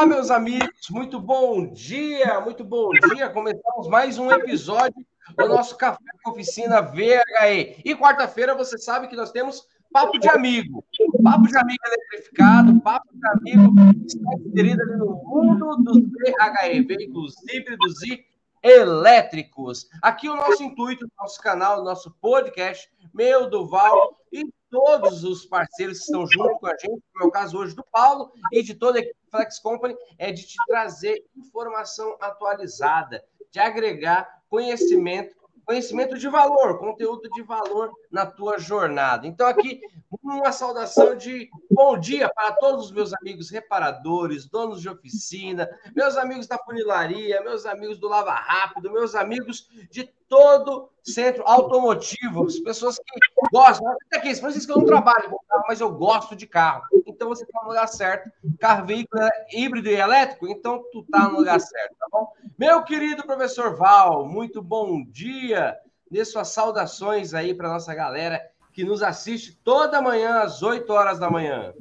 Olá, meus amigos, muito bom dia, muito bom dia. Começamos mais um episódio do nosso Café com Oficina VHE. E quarta-feira você sabe que nós temos Papo de Amigo. Papo de Amigo eletrificado, Papo de Amigo está inserido ali no mundo dos VHE, veículos híbridos e elétricos. Aqui o nosso intuito, nosso canal, nosso podcast, meu, Duval e todos os parceiros que estão junto com a gente, no meu caso hoje do Paulo e de toda a equipe Flex Company, é de te trazer informação atualizada, de agregar conhecimento conhecimento de valor, conteúdo de valor na tua jornada. Então, aqui, uma saudação de bom dia para todos os meus amigos reparadores, donos de oficina, meus amigos da funilaria, meus amigos do Lava Rápido, meus amigos de todo centro automotivo, as pessoas que gostam. Aqui, se vocês que eu não trabalho com carro, mas eu gosto de carro. Então você está no lugar certo. Carro, veículo é híbrido e elétrico, então tu está no lugar certo, tá bom? Meu querido professor Val, muito bom dia. Dê suas saudações aí para nossa galera que nos assiste toda manhã às 8 horas da manhã.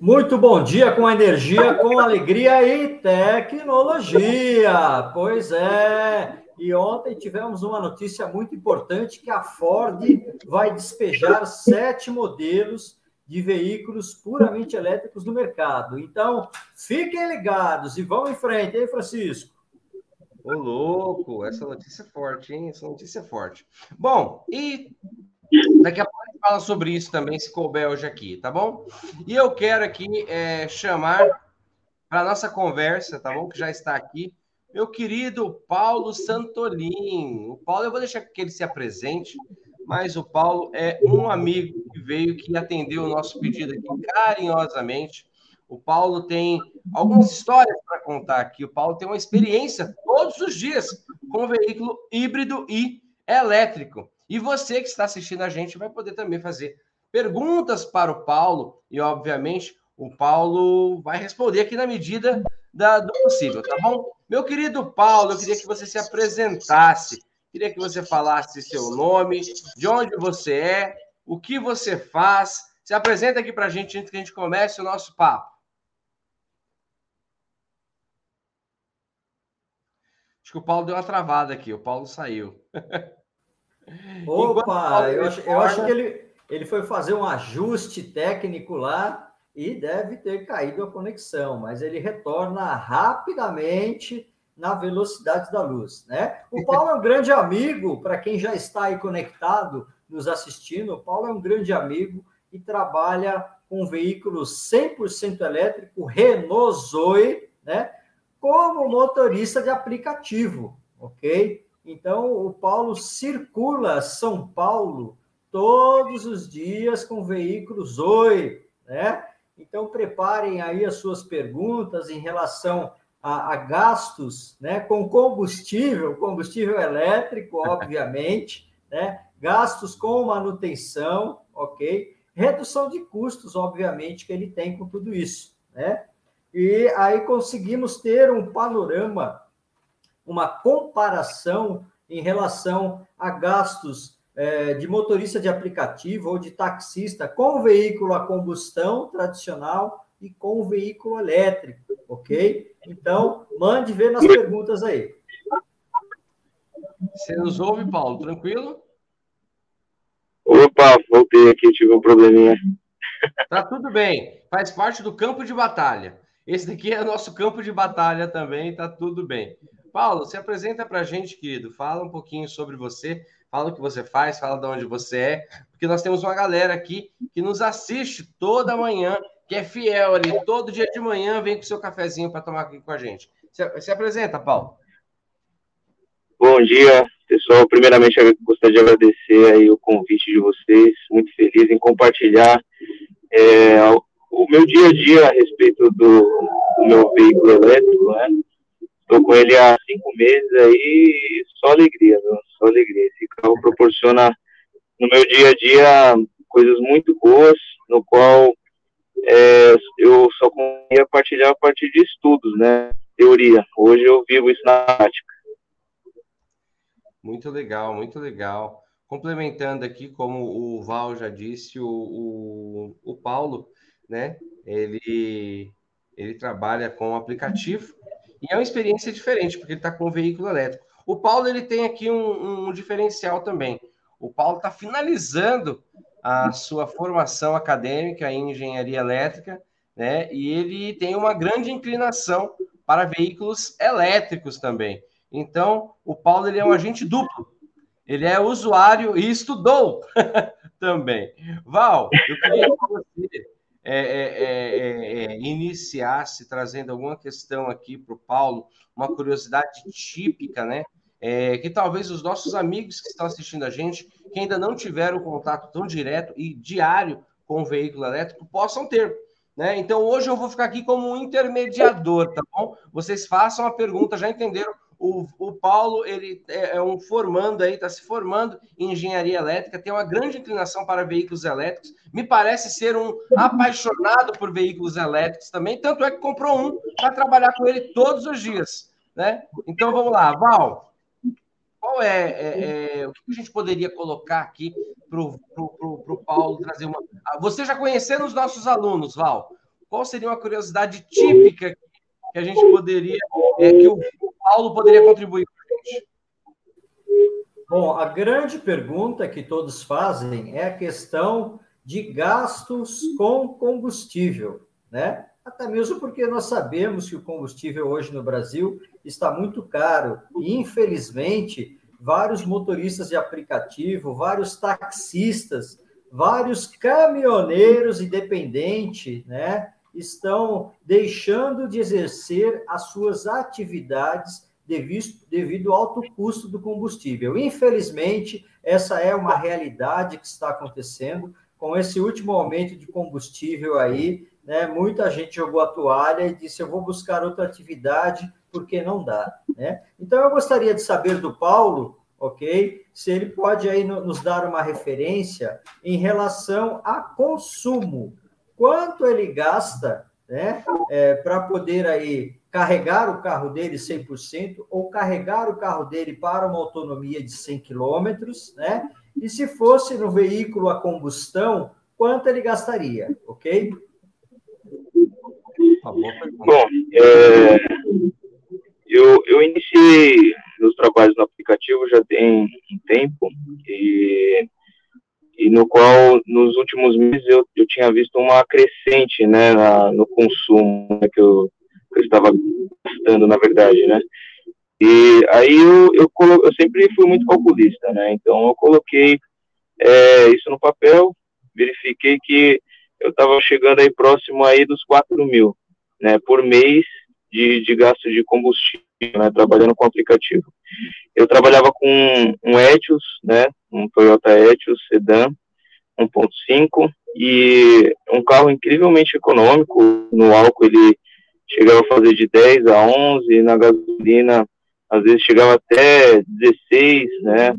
Muito bom dia com energia, com alegria e tecnologia. Pois é. E ontem tivemos uma notícia muito importante que a Ford vai despejar sete modelos de veículos puramente elétricos no mercado. Então, fiquem ligados e vão em frente, hein, Francisco? Ô, louco, essa notícia é forte, hein? Essa notícia é forte. Bom, e daqui a pouco a gente fala sobre isso também, se couber hoje aqui, tá bom? E eu quero aqui é, chamar para nossa conversa, tá bom? Que já está aqui, meu querido Paulo Santolin. O Paulo, eu vou deixar que ele se apresente, mas o Paulo é um amigo que veio, que atendeu o nosso pedido aqui carinhosamente. O Paulo tem algumas histórias para contar aqui. O Paulo tem uma experiência todos os dias com veículo híbrido e elétrico. E você que está assistindo a gente vai poder também fazer perguntas para o Paulo e, obviamente, o Paulo vai responder aqui na medida da, do possível, tá bom? Meu querido Paulo, eu queria que você se apresentasse, queria que você falasse seu nome, de onde você é, o que você faz. Se apresenta aqui para a gente antes que a gente comece o nosso papo. Acho que o Paulo deu uma travada aqui, o Paulo saiu. Opa, eu acho, eu acho que ele, ele foi fazer um ajuste técnico lá e deve ter caído a conexão, mas ele retorna rapidamente na velocidade da luz, né? O Paulo é um grande amigo, para quem já está aí conectado, nos assistindo, o Paulo é um grande amigo e trabalha com veículos 100% elétrico Renault Zoe, né? Como motorista de aplicativo, ok? Então, o Paulo circula São Paulo todos os dias com veículos Zoe, né? Então, preparem aí as suas perguntas em relação a, a gastos né, com combustível, combustível elétrico, obviamente, né, gastos com manutenção, ok? Redução de custos, obviamente, que ele tem com tudo isso, né? E aí conseguimos ter um panorama, uma comparação em relação a gastos é, de motorista de aplicativo ou de taxista com veículo a combustão tradicional e com veículo elétrico, ok? Então, mande ver nas perguntas aí. Você nos ouve, Paulo? Tranquilo? Opa, voltei aqui, tive um probleminha. Tá tudo bem, faz parte do campo de batalha. Esse daqui é nosso campo de batalha também, tá tudo bem. Paulo, se apresenta para a gente, querido. Fala um pouquinho sobre você, fala o que você faz, fala de onde você é, porque nós temos uma galera aqui que nos assiste toda manhã, que é fiel ali, todo dia de manhã vem com seu cafezinho para tomar aqui com a gente. Se, se apresenta, Paulo. Bom dia, pessoal. Primeiramente, eu gostaria de agradecer aí o convite de vocês. Muito feliz em compartilhar é, o meu dia a dia a respeito do, do meu veículo elétrico, né? Estou com ele há cinco meses aí, só alegria, viu? só alegria. Esse carro proporciona no meu dia a dia coisas muito boas, no qual é, eu só conseguia partilhar a partir de estudos, né? Teoria. Hoje eu vivo isso na prática. Muito legal, muito legal. Complementando aqui, como o Val já disse, o, o, o Paulo, né? Ele ele trabalha com aplicativo e é uma experiência diferente, porque ele está com um veículo elétrico. O Paulo ele tem aqui um, um diferencial também. O Paulo está finalizando a sua formação acadêmica em engenharia elétrica, né? E ele tem uma grande inclinação para veículos elétricos também. Então, o Paulo ele é um agente duplo. Ele é usuário e estudou também. Val, eu queria que você é, é, é, é iniciasse trazendo alguma questão aqui para o Paulo, uma curiosidade típica, né? É, que talvez os nossos amigos que estão assistindo a gente, que ainda não tiveram contato tão direto e diário com o veículo elétrico, possam ter. Né? Então, hoje eu vou ficar aqui como um intermediador, tá bom? Vocês façam a pergunta, já entenderam? O, o Paulo, ele é, é um formando aí, está se formando em engenharia elétrica, tem uma grande inclinação para veículos elétricos, me parece ser um apaixonado por veículos elétricos também, tanto é que comprou um para trabalhar com ele todos os dias, né? Então, vamos lá, Val, qual é, é, é, o que a gente poderia colocar aqui para o Paulo trazer uma. Ah, você já conhecendo os nossos alunos, Val, qual seria uma curiosidade típica que a gente poderia, é, que o Paulo poderia contribuir com a gente? Bom, a grande pergunta que todos fazem é a questão de gastos com combustível, né? Até mesmo porque nós sabemos que o combustível hoje no Brasil está muito caro e, infelizmente, vários motoristas de aplicativo, vários taxistas, vários caminhoneiros independentes, né, estão deixando de exercer as suas atividades devido, devido ao alto custo do combustível. Infelizmente, essa é uma realidade que está acontecendo com esse último aumento de combustível aí né? Muita gente jogou a toalha e disse: eu vou buscar outra atividade porque não dá, né? Então eu gostaria de saber do Paulo, ok? Se ele pode aí nos dar uma referência em relação a consumo, quanto ele gasta, né? É, para poder aí carregar o carro dele 100% ou carregar o carro dele para uma autonomia de 100 quilômetros, né? E se fosse no veículo a combustão, quanto ele gastaria, ok? Bom, é, eu, eu iniciei meus trabalhos no aplicativo já tem um tempo e, e no qual nos últimos meses eu, eu tinha visto uma crescente né, na, no consumo né, que, eu, que eu estava gastando, na verdade, né? E aí eu, eu, colo, eu sempre fui muito calculista, né? Então eu coloquei é, isso no papel, verifiquei que eu estava chegando aí próximo aí dos 4 mil né, por mês de, de gasto de combustível, né, trabalhando com aplicativo. Eu trabalhava com um Etios, né, um Toyota Etios Sedan 1.5 e um carro incrivelmente econômico, no álcool ele chegava a fazer de 10 a 11, na gasolina às vezes chegava até 16, né,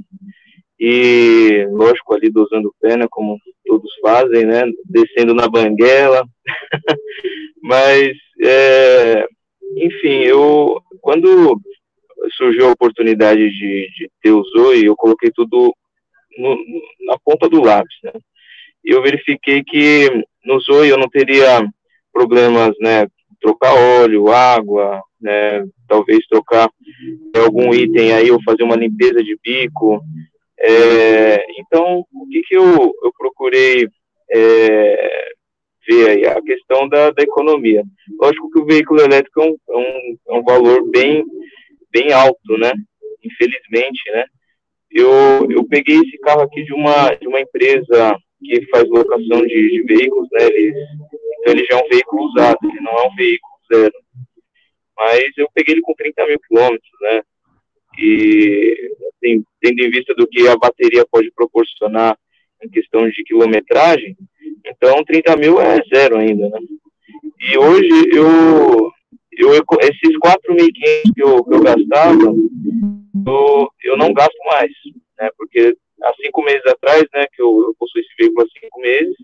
e lógico ali dosando pena como todos fazem, né, descendo na banguela, mas é, enfim, eu quando surgiu a oportunidade de, de ter o Zoe, eu coloquei tudo no, na ponta do lápis, né? Eu verifiquei que no Zoe eu não teria problemas, né? Trocar óleo, água, né? Talvez trocar algum item aí ou fazer uma limpeza de bico. É, então, o que que eu, eu procurei é, ver aí a questão da, da economia. Lógico que o veículo elétrico é um, é um, é um valor bem, bem alto, né? Infelizmente, né? Eu, eu peguei esse carro aqui de uma, de uma empresa que faz locação de, de veículos, né? Eles, então ele já é um veículo usado, ele não é um veículo zero. Mas eu peguei ele com 30 mil quilômetros, né? E assim, tendo em vista do que a bateria pode proporcionar em questão de quilometragem, então, 30 mil é zero ainda, né? E hoje, eu, eu esses 4.500 que eu, que eu gastava, eu, eu não gasto mais, né? Porque há cinco meses atrás, né, que eu, eu esse veículo há cinco meses,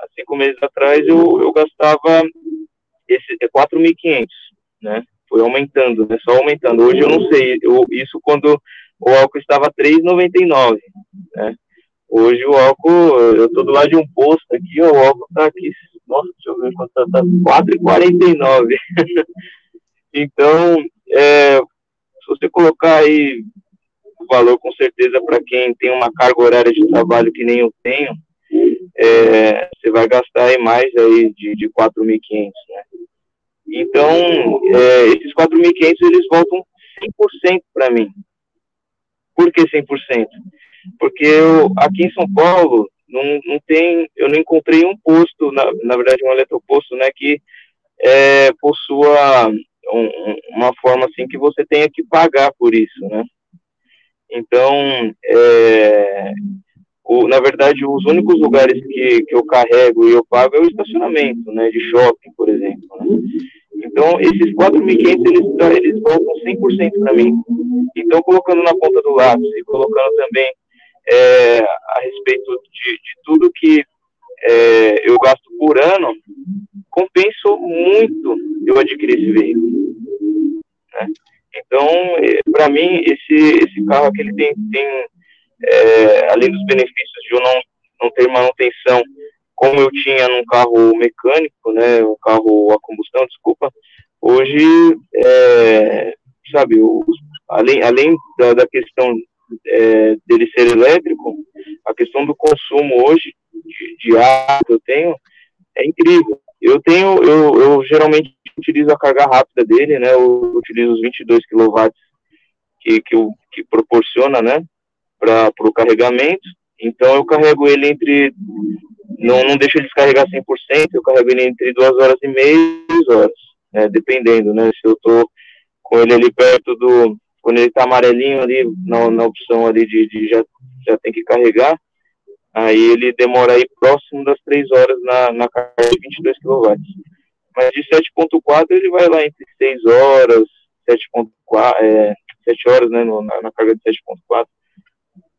há cinco meses atrás eu, eu gastava esse, 4.500, é né? Foi aumentando, né? Só aumentando. Hoje eu não sei, eu, isso quando o álcool estava 3,99, né? Hoje o álcool, eu tô do lado de um posto aqui, o álcool tá aqui nossa, deixa eu ver quanto tá, tá 4,49. então, é, se você colocar aí o valor com certeza para quem tem uma carga horária de trabalho que nem eu tenho, é, você vai gastar aí mais aí de, de 4.500, né? Então, é, esses 4.500 eles voltam 100% para mim. Por que 100%? Porque eu, aqui em São Paulo, não, não tem, eu não encontrei um posto, na, na verdade um eletroposto, né, que é, possua um, uma forma assim que você tenha que pagar por isso, né? Então, é, o, na verdade, os únicos lugares que, que eu carrego e eu pago é o estacionamento, né, de shopping, por exemplo. Né? Então, esses 4.500, eles, eles voltam 100% para mim. Então, colocando na ponta do lápis e colocando também é, a respeito de, de tudo que é, eu gasto por ano, compensou muito eu adquirir esse veículo. Né? Então, é, para mim, esse, esse carro aqui ele tem, tem é, além dos benefícios de eu não, não ter manutenção como eu tinha num carro mecânico, né, um carro a combustão, desculpa, hoje, é, sabe, o, além, além da, da questão é, dele ser elétrico, a questão do consumo hoje de, de ar que eu tenho é incrível. Eu tenho, eu, eu geralmente utilizo a carga rápida dele, né? Eu utilizo os 22 kW que, que, que proporciona, né? Para o carregamento. Então eu carrego ele entre, não, não deixo ele descarregar 100%, eu carrego ele entre duas horas e meia e duas horas, né? Dependendo, né? Se eu tô com ele ali perto do, quando ele está amarelinho ali, na, na opção ali de, de, já, já tem que carregar, aí ele demora aí próximo das 3 horas na, na carga de 22 kW. Mas de 7.4 ele vai lá entre 6 horas, 7.4, é, 7 horas, né, no, na, na, carga de 7.4.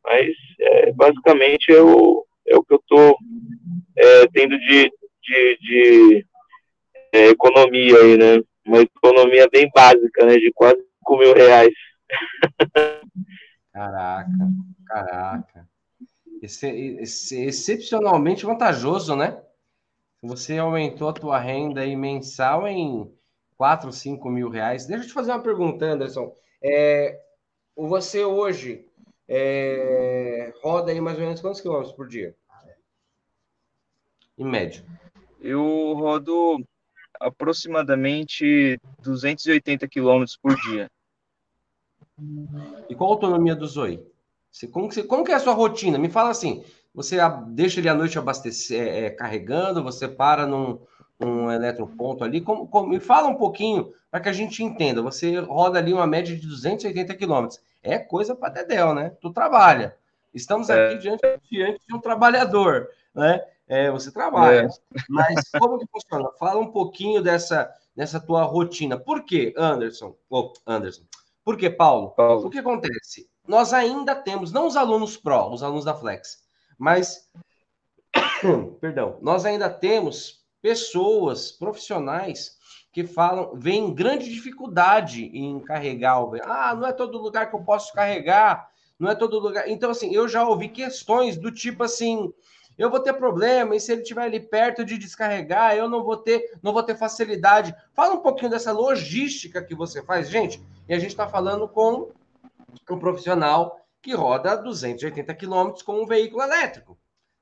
Mas, é, basicamente, é o, é o que eu estou é, tendo de, de, de é, economia aí, né? Uma economia bem básica, né, de quase 5 mil reais. Caraca, caraca. Esse, esse, excepcionalmente vantajoso, né? Você aumentou a tua renda aí mensal em 4, 5 mil reais. Deixa eu te fazer uma pergunta, Anderson. É, você hoje é, roda aí mais ou menos quantos quilômetros por dia? Em média. Eu rodo aproximadamente 280 quilômetros por dia. E qual a autonomia do Zoe? Você, como, você, como que é a sua rotina? Me fala assim, você deixa ele à noite abastecer, é, é, carregando, você para num, num eletroponto ali, como, como, me fala um pouquinho para que a gente entenda. Você roda ali uma média de 280 quilômetros. É coisa para Dedel, né? Tu trabalha. Estamos é. aqui diante, diante de um trabalhador, né? É, você trabalha. É. Mas como que funciona? Fala um pouquinho dessa, dessa tua rotina. Por quê, Anderson? Oh, Anderson. Por quê, Paulo? Paulo? O que acontece? Nós ainda temos, não os alunos pró, os alunos da Flex, mas, perdão, nós ainda temos pessoas profissionais que falam, veem grande dificuldade em carregar o Ah, não é todo lugar que eu posso carregar, não é todo lugar. Então, assim, eu já ouvi questões do tipo assim: eu vou ter problema, e se ele estiver ali perto de descarregar, eu não vou ter, não vou ter facilidade. Fala um pouquinho dessa logística que você faz, gente. E a gente está falando com um profissional que roda 280 quilômetros com um veículo elétrico,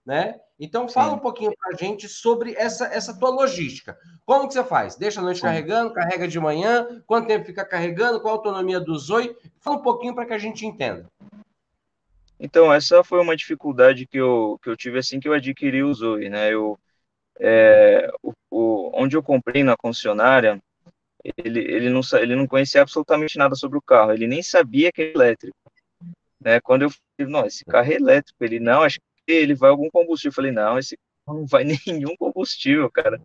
né? Então fala Sim. um pouquinho para a gente sobre essa, essa tua logística. Como que você faz? Deixa a noite Sim. carregando, carrega de manhã, quanto tempo fica carregando, qual a autonomia do Zoe? Fala um pouquinho para que a gente entenda. Então, essa foi uma dificuldade que eu, que eu tive assim que eu adquiri o Zoe, né? Eu, é, o, o, onde eu comprei na concessionária, ele, ele, não, ele não conhecia absolutamente nada sobre o carro, ele nem sabia que era elétrico. Né? Quando eu falei, não, esse carro é elétrico, ele, não, acho que ele vai algum combustível. Eu falei, não, esse carro não vai nenhum combustível, cara.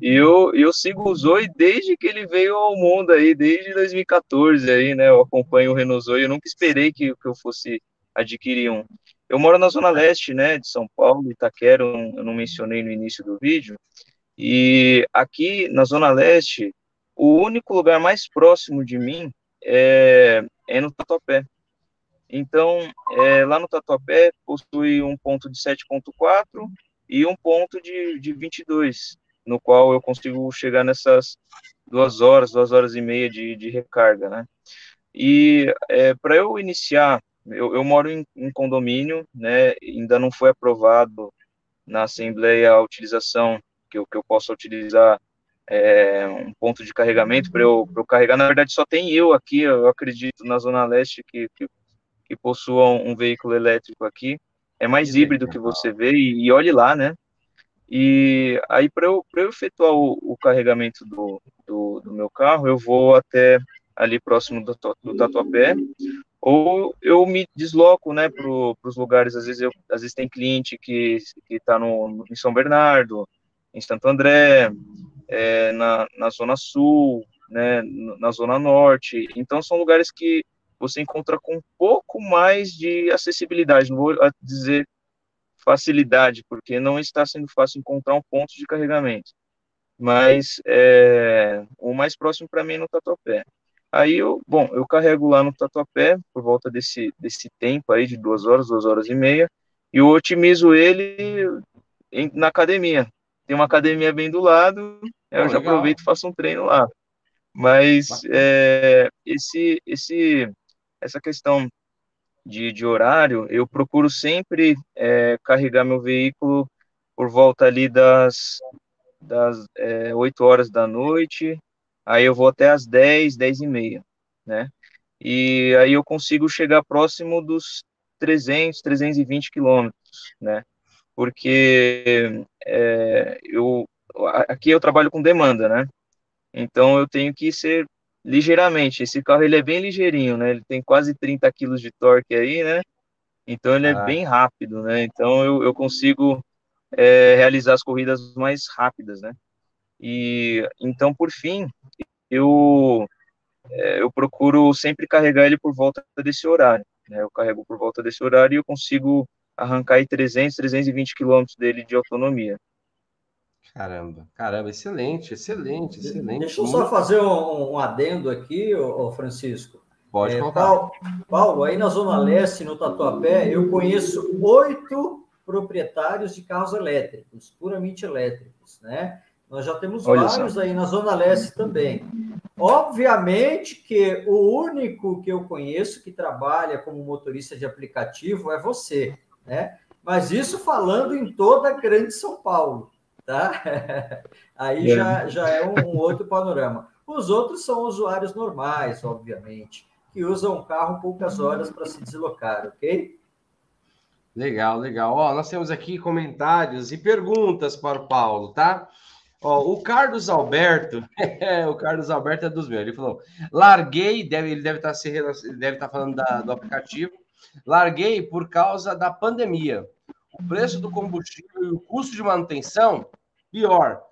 E eu, eu sigo o Zoe desde que ele veio ao mundo aí, desde 2014 aí, né? Eu acompanho o Renault Zoe, eu nunca esperei que, que eu fosse adquirir um. Eu moro na Zona Leste, né, de São Paulo, Itaquera, eu não mencionei no início do vídeo, e aqui na Zona Leste, o único lugar mais próximo de mim é, é no Tatuapé. Então, é, lá no Tatuapé possui um ponto de 7.4 e um ponto de, de 22. no qual eu consigo chegar nessas duas horas, duas horas e meia de, de recarga, né? E é, para eu iniciar, eu, eu moro em, em, condomínio, né? Ainda não foi aprovado na Assembleia a utilização que eu, que eu possa utilizar é, um ponto de carregamento para eu, eu carregar. Na verdade, só tem eu aqui, eu acredito, na Zona Leste que, que, que possua um, um veículo elétrico aqui. É mais híbrido que você vê, e, e olhe lá, né? E aí, para eu, eu efetuar o, o carregamento do, do, do, meu carro, eu vou até ali próximo do, do Tatuapé, ou eu me desloco, né, para os lugares, às vezes, eu, às vezes tem cliente que está em São Bernardo, em Santo André, é, na, na Zona Sul, né, na Zona Norte, então são lugares que você encontra com um pouco mais de acessibilidade, não vou dizer facilidade, porque não está sendo fácil encontrar um ponto de carregamento. Mas é, o mais próximo para mim é no Tatuapé. Aí eu, bom, eu carrego lá no Tatuapé por volta desse, desse tempo aí de duas horas, duas horas e meia, e eu otimizo ele em, na academia. Tem uma academia bem do lado, eu oh, já legal. aproveito e faço um treino lá. Mas é, esse, esse, essa questão de, de horário, eu procuro sempre é, carregar meu veículo por volta ali das, das é, 8 horas da noite, aí eu vou até as 10, 10 e meia, né? E aí eu consigo chegar próximo dos 300, 320 quilômetros, né? Porque é, eu, aqui eu trabalho com demanda, né? Então eu tenho que ser ligeiramente. Esse carro ele é bem ligeirinho, né? Ele tem quase 30 quilos de torque aí, né? Então ele é ah. bem rápido, né? Então eu, eu consigo é, realizar as corridas mais rápidas, né? E então por fim eu é, eu procuro sempre carregar ele por volta desse horário. Né? Eu carrego por volta desse horário e eu consigo arrancar aí 300, 320 quilômetros dele de autonomia. Caramba, caramba, excelente, excelente, excelente. Deixa eu só fazer um, um adendo aqui, ô, Francisco. Pode é, Paulo, Paulo, aí na Zona Leste, no Tatuapé, eu conheço oito proprietários de carros elétricos, puramente elétricos, né? Nós já temos Olha vários só. aí na Zona Leste também. Obviamente que o único que eu conheço que trabalha como motorista de aplicativo é você, né? Mas isso falando em toda a grande São Paulo tá? Aí é. já, já é um, um, outro panorama. Os outros são usuários normais, obviamente, que usam o carro poucas horas para se deslocar, ok? Legal, legal. Ó, nós temos aqui comentários e perguntas para o Paulo, tá? Ó, o Carlos Alberto, o Carlos Alberto é dos meus. Ele falou: larguei, deve, ele deve estar tá se ele deve estar tá falando da, do aplicativo. Larguei por causa da pandemia o preço do combustível e o custo de manutenção, pior.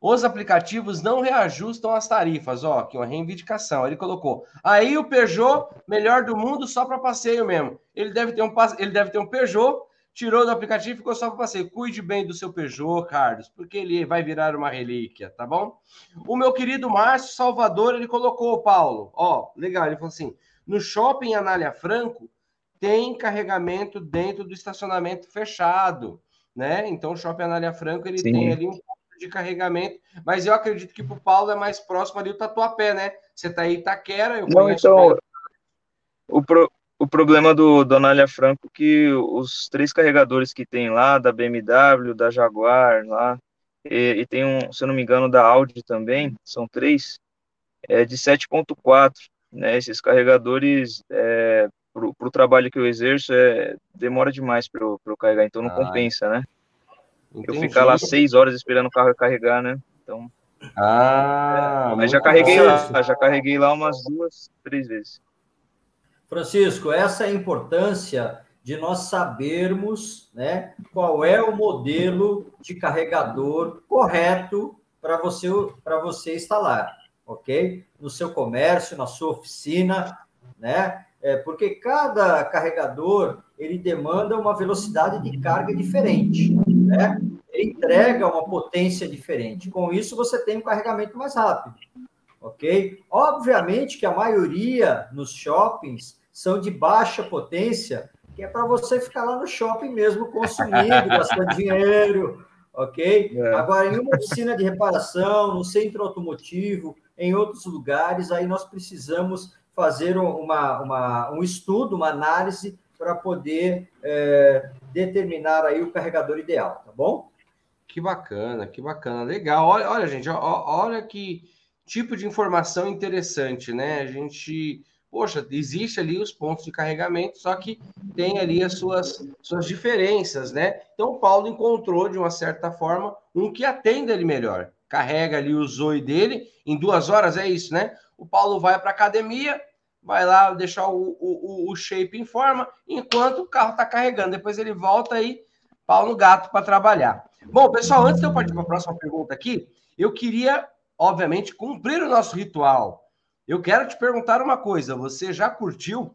Os aplicativos não reajustam as tarifas, ó, aqui uma reivindicação. Ele colocou. Aí o Peugeot, melhor do mundo, só para passeio mesmo. Ele deve ter um ele deve ter um Peugeot, tirou do aplicativo e ficou só para passeio. Cuide bem do seu Peugeot, Carlos, porque ele vai virar uma relíquia, tá bom? O meu querido Márcio Salvador, ele colocou, Paulo, ó, legal, ele falou assim: no shopping Anália Franco, tem carregamento dentro do estacionamento fechado, né? Então o Shopping Anália Franco ele Sim. tem ali um ponto de carregamento, mas eu acredito que para o Paulo é mais próximo ali o Tatuapé, né? Você está aí Itaquera, eu Não, então, o, pro, o problema do, do Anália Franco é que os três carregadores que tem lá, da BMW, da Jaguar lá, e, e tem um, se eu não me engano, da Audi também, são três, é de 7.4, né? Esses carregadores é, pro, pro trabalho que eu exerço, é, demora demais para eu, eu carregar, então não ah, compensa, né? Entendi. Eu ficar lá seis horas esperando o carro carregar, né? Então. Ah, é, mas já carreguei lá, já carreguei lá umas duas, três vezes. Francisco, essa é a importância de nós sabermos né, qual é o modelo de carregador correto para você, você instalar, ok? No seu comércio, na sua oficina, né? É, porque cada carregador ele demanda uma velocidade de carga diferente, né? Ele entrega uma potência diferente. Com isso, você tem um carregamento mais rápido, ok? Obviamente que a maioria nos shoppings são de baixa potência, que é para você ficar lá no shopping mesmo consumindo, gastando dinheiro, ok? É. Agora, em uma oficina de reparação, no centro automotivo, em outros lugares, aí nós precisamos fazer uma, uma um estudo, uma análise para poder é, determinar aí o carregador ideal, tá bom? Que bacana, que bacana, legal. Olha, olha gente, olha que tipo de informação interessante, né? A gente poxa, existe ali os pontos de carregamento, só que tem ali as suas, suas diferenças, né? Então o Paulo encontrou, de uma certa forma, um que atenda ele melhor. Carrega ali o Zoe dele, em duas horas é isso, né? O Paulo vai para academia, vai lá deixar o, o, o shape em forma, enquanto o carro está carregando. Depois ele volta aí, pau no gato para trabalhar. Bom, pessoal, antes de eu partir para a próxima pergunta aqui, eu queria, obviamente, cumprir o nosso ritual eu quero te perguntar uma coisa: você já curtiu?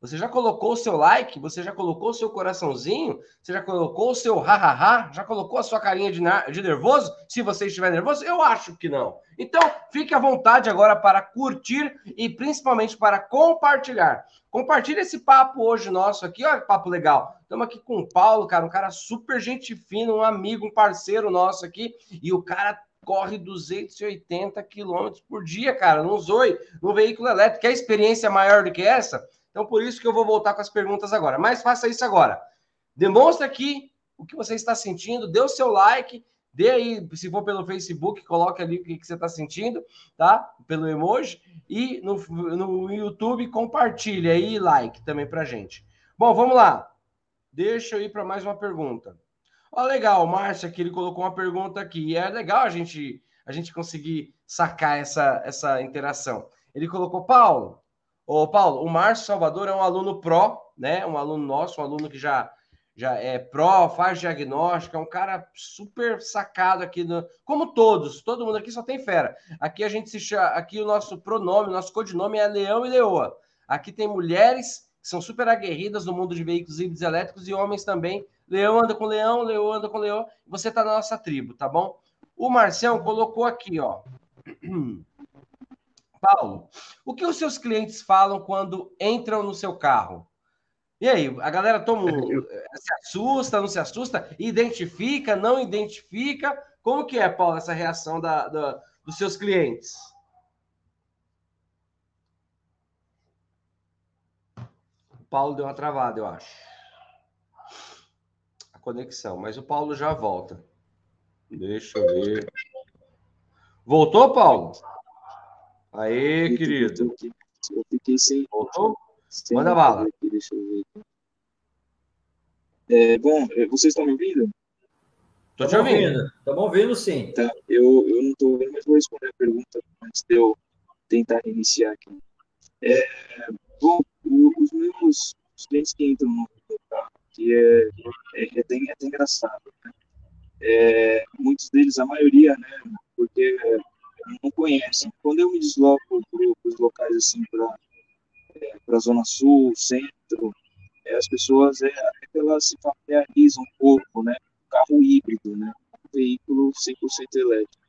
Você já colocou o seu like? Você já colocou o seu coraçãozinho? Você já colocou o seu ha-ha-ha? Já colocou a sua carinha de, de nervoso? Se você estiver nervoso, eu acho que não. Então, fique à vontade agora para curtir e principalmente para compartilhar. Compartilhe esse papo hoje nosso aqui, olha que papo legal. Estamos aqui com o Paulo, cara, um cara super gente fina, um amigo, um parceiro nosso aqui, e o cara corre 280 km por dia, cara, num Zoe, num veículo elétrico. Quer experiência maior do que essa? Então, por isso que eu vou voltar com as perguntas agora. Mas faça isso agora. Demonstra aqui o que você está sentindo, dê o seu like, dê aí, se for pelo Facebook, coloque ali o que, você está sentindo, tá? Pelo emoji. E no, no YouTube, compartilhe aí like também pra gente. Bom, vamos lá. Deixa eu ir para mais uma pergunta. Ó, legal, Márcio aqui ele colocou uma pergunta aqui. E é legal a gente a gente conseguir sacar essa, essa interação. Ele colocou, Paulo, ô Paulo, o Márcio Salvador é um aluno pró, né? Um aluno nosso, um aluno que já já é pró, faz diagnóstico, é um cara super sacado aqui, no, como todos, todo mundo aqui só tem fera. Aqui a gente se chama, aqui o nosso pronome, nosso codinome é Leão e Leoa. Aqui tem mulheres que são super aguerridas no mundo de veículos híbridos elétricos e homens também Leão anda com leão, leão anda com leão. Você tá na nossa tribo, tá bom? O Marcião colocou aqui, ó. Paulo, o que os seus clientes falam quando entram no seu carro? E aí, a galera toma, se assusta, não se assusta, identifica, não identifica? Como que é, Paulo, essa reação da, da dos seus clientes? O Paulo deu uma travada, eu acho conexão, mas o Paulo já volta. Deixa eu ver. Voltou, Paulo? Aê, querido. Eu fiquei sem. Voltou? Sem Manda bala. Aqui, deixa eu ver. É, bom, é, vocês estão me ouvindo? Tô te ouvindo. Estamos ouvindo, sim. Tá, eu, eu não estou ouvindo, mas vou responder a pergunta antes de eu tentar iniciar aqui. É, bom, o, os meus os clientes que entram no carro que é, é, é, até, é até engraçado. Né? É, muitos deles, a maioria, né, porque não conhecem. Quando eu me desloco para os locais assim, para é, a Zona Sul, Centro, é, as pessoas é, elas se familiarizam um pouco, né? Carro híbrido, né? Um veículo 100% elétrico.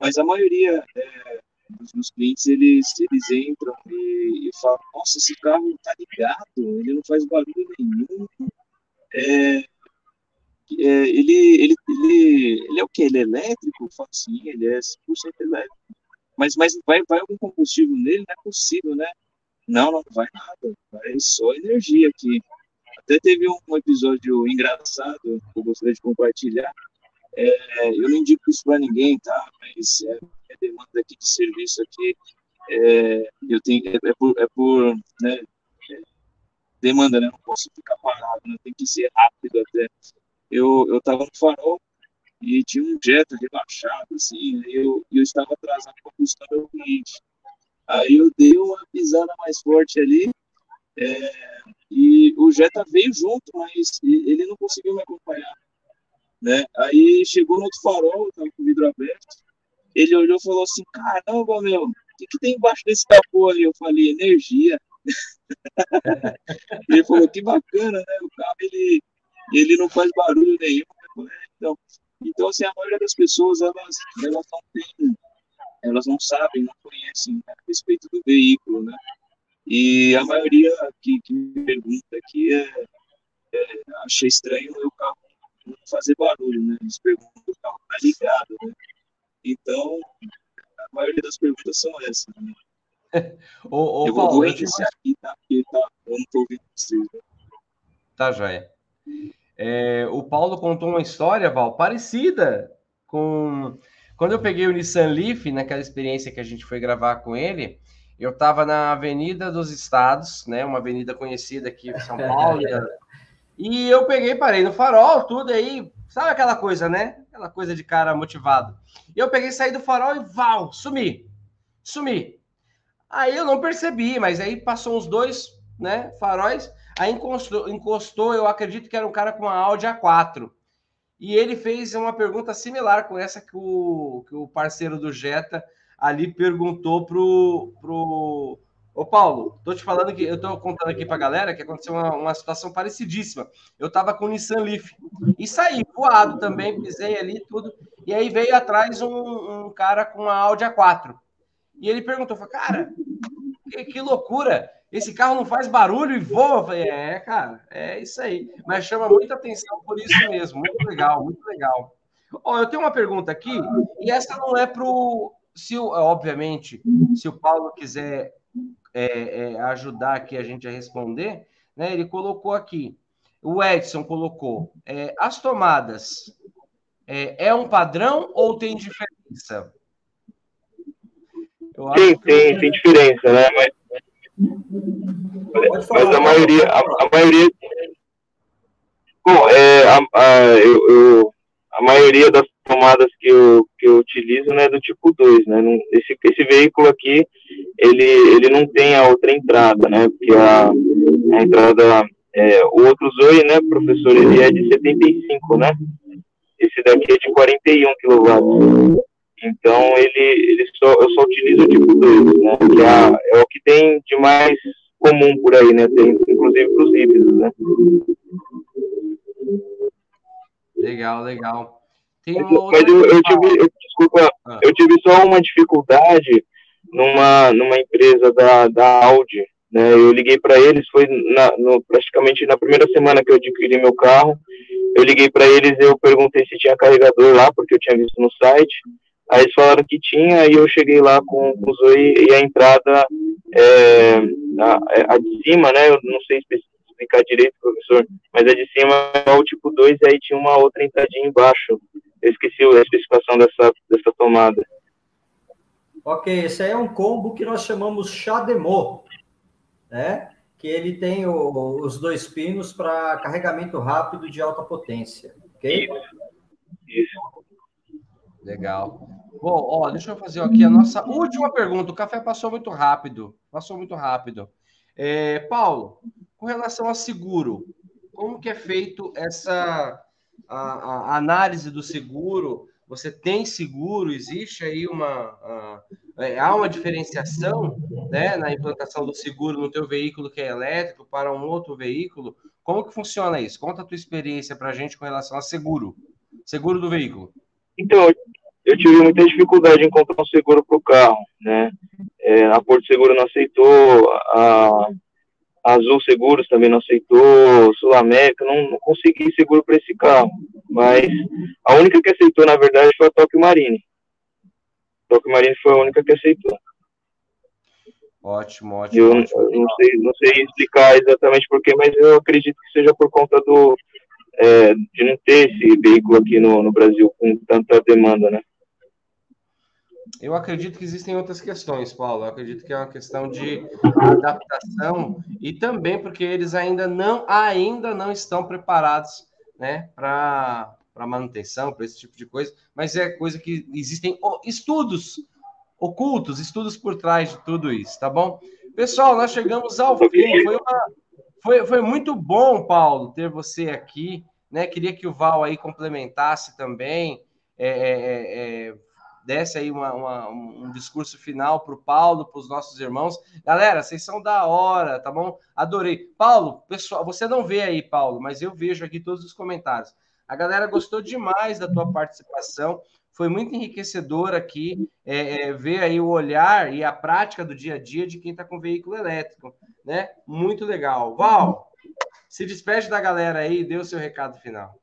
Mas a maioria é, dos meus clientes, eles, eles entram e, e falam, nossa, esse carro tá ligado, ele não faz barulho nenhum, é, é, ele, ele, ele, ele é o que? Ele é elétrico? Sim, ele é 100% elétrico. Mas, mas vai, vai algum combustível nele? Não é possível, né? Não, não vai nada. Vai só energia aqui. Até teve um episódio engraçado que eu gostaria de compartilhar. É, eu não indico isso para ninguém, tá? Mas é, é demanda aqui de serviço aqui. É, eu tenho, é, é por, é por né, demanda, né? Não posso ficar parado, né? Tem que ser rápido até. Eu, eu tava no farol e tinha um Jetta rebaixado, assim, eu, eu estava atrasado para buscar meu cliente. Aí eu dei uma pisada mais forte ali é, e o Jetta veio junto, mas ele não conseguiu me acompanhar. Né? Aí chegou no outro farol, tava com o vidro aberto, ele olhou e falou assim, caramba, meu, o que, que tem embaixo desse capô aí? Eu falei, energia. ele falou que bacana, né? O carro ele, ele não faz barulho nenhum. Então, então assim, a maioria das pessoas elas, elas não têm, elas não sabem, não conhecem a respeito do veículo, né? E a maioria que, que me pergunta aqui é, é achei estranho o meu carro não fazer barulho, né? Eles perguntam se o carro tá ligado, né? Então, a maioria das perguntas são essas, né? ô, ô, eu Paulo, vou iniciar aqui, tá? Porque tá, eu não tô ouvindo vocês. Né? Tá, joia. É, o Paulo contou uma história, Val, parecida com. Quando eu peguei o Nissan Leaf, naquela experiência que a gente foi gravar com ele, eu estava na Avenida dos Estados, né? Uma avenida conhecida aqui em São Paulo. e eu peguei, parei no farol, tudo aí, sabe aquela coisa, né? Aquela coisa de cara motivado. E eu peguei, saí do farol e val, sumi. Sumi. Aí eu não percebi, mas aí passou uns dois, né, faróis, aí encostou, encostou, eu acredito que era um cara com uma Audi A4. E ele fez uma pergunta similar com essa que o, que o parceiro do Jetta ali perguntou pro, pro... Ô, Paulo, tô te falando que eu tô contando aqui pra galera que aconteceu uma, uma situação parecidíssima. Eu tava com o Nissan Leaf e saí voado também, pisei ali tudo. E aí veio atrás um, um cara com uma Audi A4. E ele perguntou, falou, cara, que, que, loucura! Esse carro não faz barulho e voa. Eu falei, é, cara, é isso aí. Mas chama muita atenção por isso mesmo. Muito legal, muito legal. Ó, eu tenho uma pergunta aqui, e essa não é pro. Se, obviamente, se o Paulo quiser é, é, ajudar aqui a gente a responder, né? Ele colocou aqui. O Edson colocou: é, as tomadas é, é um padrão ou tem diferença? Sim, tem, tem diferença, né? Mas, mas a maioria, a, a maioria. Bom, é, a, a, eu, eu, a maioria das tomadas que eu, que eu utilizo né, é do tipo 2, né? esse, esse veículo aqui, ele, ele não tem a outra entrada, né? Porque a, a entrada. É, o outro Zoe, né, professor, ele é de 75, né? Esse daqui é de 41 kW. Então, ele, ele só, eu só utilizo o tipo 2, né? Que é, é, o que tem de mais comum por aí, né? Tem, inclusive, para os híbridos, né? Legal, legal. Tem uma Mas eu, eu tive, eu, desculpa, ah. eu tive só uma dificuldade numa, numa empresa da, da Audi, né? Eu liguei para eles, foi na, no, praticamente na primeira semana que eu adquiri meu carro, eu liguei para eles, eu perguntei se tinha carregador lá, porque eu tinha visto no site, Aí eles falaram que tinha, e eu cheguei lá com, com o Zoe e a entrada, é, a, é, a, de cima, né? Eu não sei explicar direito, professor, mas a de cima é o tipo 2 e aí tinha uma outra entradinha embaixo. Eu esqueci a especificação dessa, dessa tomada. Ok, esse aí é um combo que nós chamamos Chademo, né? Que ele tem o, os dois pinos para carregamento rápido de alta potência, ok? Isso. Isso. Legal. Bom, ó, deixa eu fazer aqui a nossa última pergunta. O café passou muito rápido. Passou muito rápido. É, Paulo, com relação a seguro, como que é feito essa a, a análise do seguro? Você tem seguro? Existe aí uma a, é, há uma diferenciação, né, na implantação do seguro no teu veículo que é elétrico para um outro veículo? Como que funciona isso? Conta a tua experiência para a gente com relação a seguro, seguro do veículo. Então, eu tive muita dificuldade em encontrar um seguro para o carro, né? É, a Porto Seguro não aceitou, a, a Azul Seguros também não aceitou, Sul América, não, não consegui seguro para esse carro. Mas a única que aceitou, na verdade, foi a Tóquio Marine. A Tóquio Marine foi a única que aceitou. Ótimo, ótimo. Eu ótimo. não, sei, não sei explicar exatamente porquê, mas eu acredito que seja por conta do, é, de não ter esse veículo aqui no, no Brasil com tanta demanda, né? Eu acredito que existem outras questões, Paulo. Eu acredito que é uma questão de adaptação e também porque eles ainda não, ainda não estão preparados né, para manutenção, para esse tipo de coisa, mas é coisa que existem estudos ocultos, estudos por trás de tudo isso, tá bom? Pessoal, nós chegamos ao fim. Foi, uma, foi, foi muito bom, Paulo, ter você aqui. Né? Queria que o Val aí complementasse também. É, é, é, é desse aí uma, uma, um discurso final para o Paulo, para os nossos irmãos. Galera, vocês são da hora, tá bom? Adorei. Paulo, pessoal, você não vê aí, Paulo, mas eu vejo aqui todos os comentários. A galera gostou demais da tua participação. Foi muito enriquecedor aqui é, é, ver aí o olhar e a prática do dia a dia de quem está com veículo elétrico, né? Muito legal. Val, se despede da galera aí dê o seu recado final.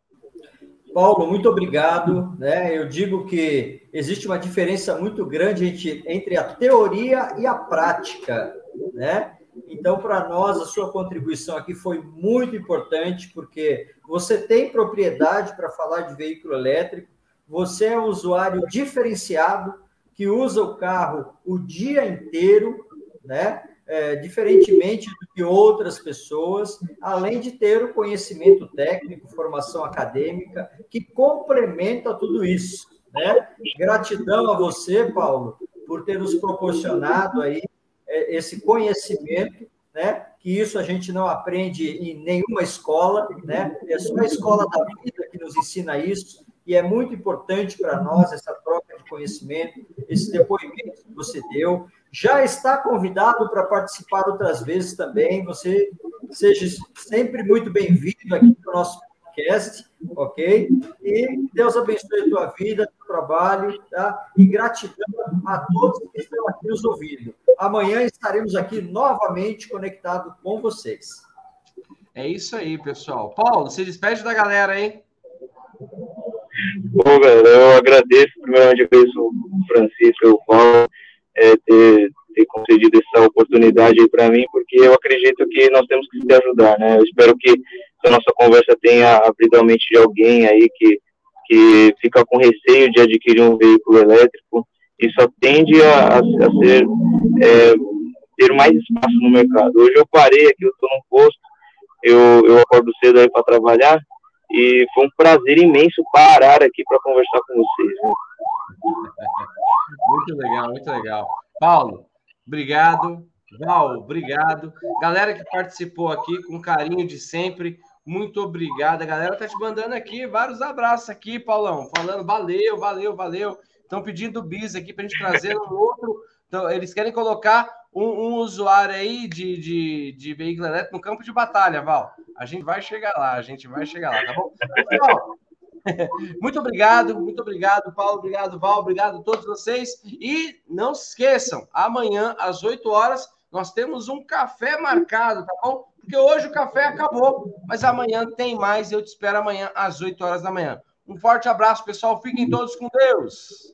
Paulo, muito obrigado. Né? Eu digo que existe uma diferença muito grande entre a teoria e a prática. Né? Então, para nós, a sua contribuição aqui foi muito importante, porque você tem propriedade para falar de veículo elétrico, você é um usuário diferenciado, que usa o carro o dia inteiro, né? É, diferentemente do que outras pessoas, além de ter o conhecimento técnico, formação acadêmica, que complementa tudo isso. Né? Gratidão a você, Paulo, por ter nos proporcionado aí é, esse conhecimento, né? Que isso a gente não aprende em nenhuma escola, né? É só a escola da vida que nos ensina isso, e é muito importante para nós essa troca de conhecimento, esse depoimento que você deu. Já está convidado para participar outras vezes também. Você seja sempre muito bem-vindo aqui no nosso podcast, ok? E Deus abençoe a tua vida, teu trabalho, tá? E gratidão a todos que estão aqui nos ouvindo. Amanhã estaremos aqui novamente conectados com vocês. É isso aí, pessoal. Paulo, se despede da galera, hein? Bom, galera, eu agradeço, primeiramente, agradeço o Francisco e o Paulo é, ter, ter concedido essa oportunidade para mim, porque eu acredito que nós temos que se ajudar, né? Eu espero que a nossa conversa tenha abrido a mente de alguém aí que, que fica com receio de adquirir um veículo elétrico só tende a, a, a ser, é, ter mais espaço no mercado. Hoje eu parei aqui, eu estou num posto, eu, eu acordo cedo aí para trabalhar, e foi um prazer imenso parar aqui para conversar com vocês. Né? Muito legal, muito legal. Paulo, obrigado. Val, obrigado. Galera que participou aqui com carinho de sempre, muito obrigado. A galera tá te mandando aqui vários abraços aqui, Paulão, falando valeu, valeu, valeu. Estão pedindo bis aqui para a gente trazer um outro. Então, eles querem colocar um, um usuário aí de, de, de, veículo elétrico no campo de batalha, Val. A gente vai chegar lá, a gente vai chegar lá, tá bom? Pessoal, muito obrigado, muito obrigado, Paulo, obrigado, Val, obrigado a todos vocês. E não se esqueçam, amanhã, às 8 horas, nós temos um café marcado, tá bom? Porque hoje o café acabou, mas amanhã tem mais. Eu te espero amanhã às 8 horas da manhã. Um forte abraço, pessoal. Fiquem todos com Deus.